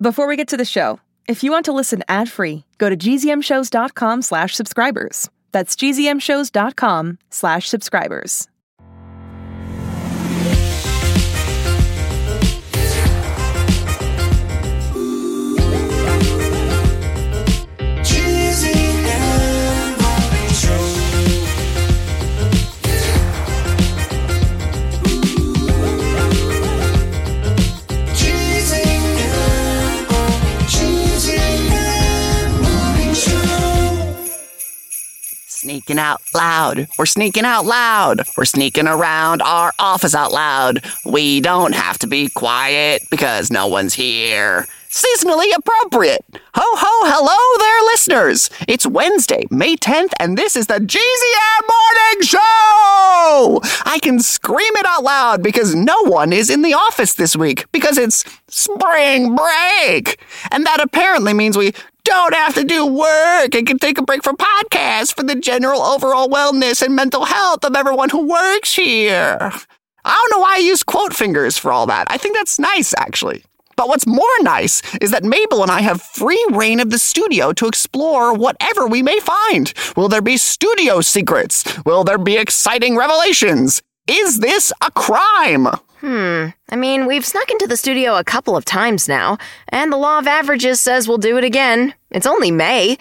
Before we get to the show, if you want to listen ad-free, go to gzmshows.com slash subscribers. That's gzmshows.com slash subscribers. Sneaking out loud. We're sneaking out loud. We're sneaking around our office out loud. We don't have to be quiet because no one's here. Seasonally appropriate. Ho ho hello there, listeners. It's Wednesday, May 10th, and this is the GZM Morning Show! I can scream it out loud because no one is in the office this week because it's spring break. And that apparently means we don't have to do work and can take a break from podcasts for the general overall wellness and mental health of everyone who works here. I don't know why I use quote fingers for all that. I think that's nice, actually. But what's more nice is that Mabel and I have free reign of the studio to explore whatever we may find. Will there be studio secrets? Will there be exciting revelations? Is this a crime? Hmm. I mean, we've snuck into the studio a couple of times now, and the law of averages says we'll do it again. It's only May.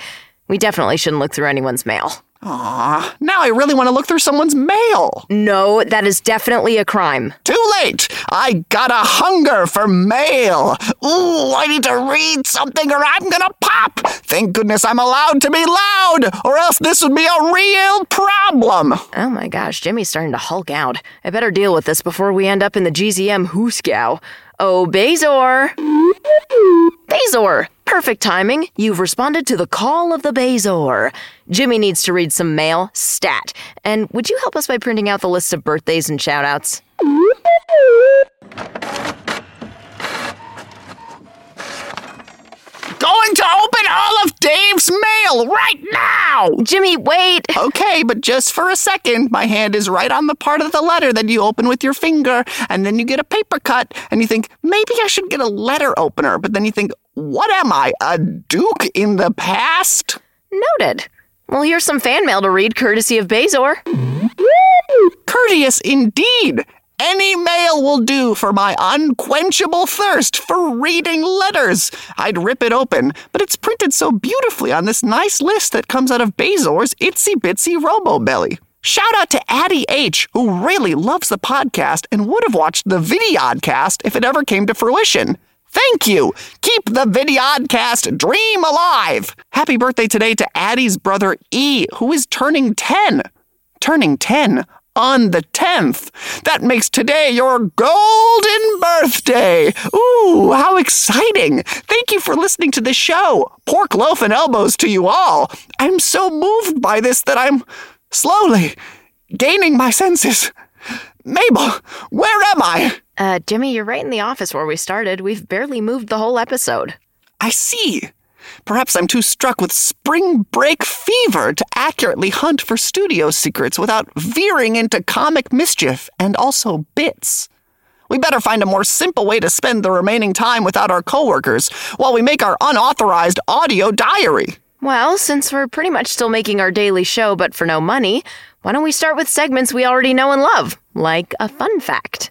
We definitely shouldn't look through anyone's mail. Aw, now I really want to look through someone's mail. No, that is definitely a crime. Too late! I got a hunger for mail. Ooh, I need to read something or I'm gonna pop. Thank goodness I'm allowed to be loud, or else this would be a real problem. Oh my gosh, Jimmy's starting to hulk out. I better deal with this before we end up in the GZM Hoosegow. Oh, Bazor! Bazor! Perfect timing. You've responded to the call of the Bazor. Jimmy needs to read some mail, stat. And would you help us by printing out the list of birthdays and shoutouts? Going to open all of Dave's mail right now! Jimmy, wait! Okay, but just for a second, my hand is right on the part of the letter that you open with your finger, and then you get a paper cut, and you think, maybe I should get a letter opener, but then you think, what am I, a duke in the past? Noted. Well, here's some fan mail to read courtesy of Bazor. Courteous indeed! Any mail will do for my unquenchable thirst for reading letters. I'd rip it open, but it's printed so beautifully on this nice list that comes out of Bazor's Itsy Bitsy Robo Belly. Shout out to Addie H, who really loves the podcast and would have watched the Videodcast if it ever came to fruition. Thank you. Keep the Videodcast dream alive. Happy birthday today to Addie's brother E, who is turning 10. Turning 10 on the 10th. That makes today your golden birthday. Ooh, how exciting. Thank you for listening to the show. Pork loaf and elbows to you all. I'm so moved by this that I'm slowly gaining my senses. Mabel, where am I? Uh, Jimmy, you're right in the office where we started. We've barely moved the whole episode. I see. Perhaps I'm too struck with spring break fever to accurately hunt for studio secrets without veering into comic mischief and also bits. We better find a more simple way to spend the remaining time without our coworkers while we make our unauthorized audio diary. Well, since we're pretty much still making our daily show but for no money, why don't we start with segments we already know and love, like a fun fact?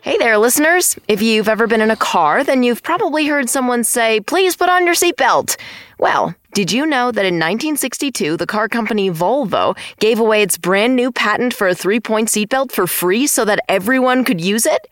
Hey there, listeners. If you've ever been in a car, then you've probably heard someone say, please put on your seatbelt. Well, did you know that in 1962, the car company Volvo gave away its brand new patent for a three point seatbelt for free so that everyone could use it?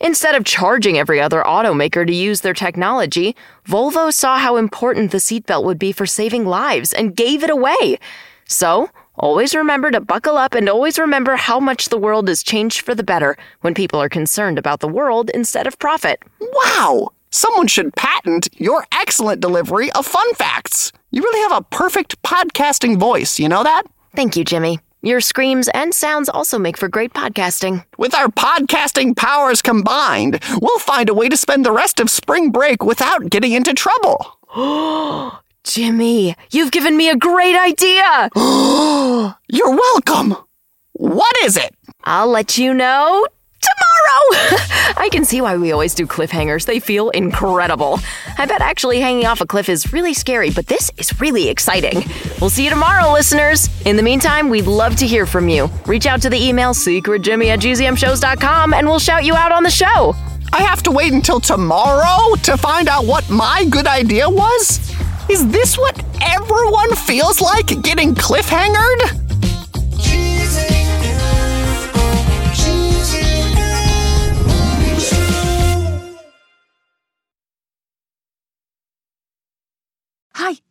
Instead of charging every other automaker to use their technology, Volvo saw how important the seatbelt would be for saving lives and gave it away. So, always remember to buckle up and always remember how much the world has changed for the better when people are concerned about the world instead of profit. Wow! Someone should patent your excellent delivery of fun facts. You really have a perfect podcasting voice, you know that? Thank you, Jimmy. Your screams and sounds also make for great podcasting. With our podcasting powers combined, we'll find a way to spend the rest of spring break without getting into trouble. Jimmy, you've given me a great idea. You're welcome. What is it? I'll let you know tomorrow. see why we always do cliffhangers. They feel incredible. I bet actually hanging off a cliff is really scary, but this is really exciting. We'll see you tomorrow, listeners. In the meantime, we'd love to hear from you. Reach out to the email secretjimmy at gzmshows.com and we'll shout you out on the show. I have to wait until tomorrow to find out what my good idea was? Is this what everyone feels like getting cliffhangered?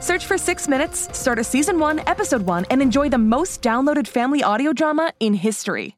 Search for Six Minutes, start a season one, episode one, and enjoy the most downloaded family audio drama in history.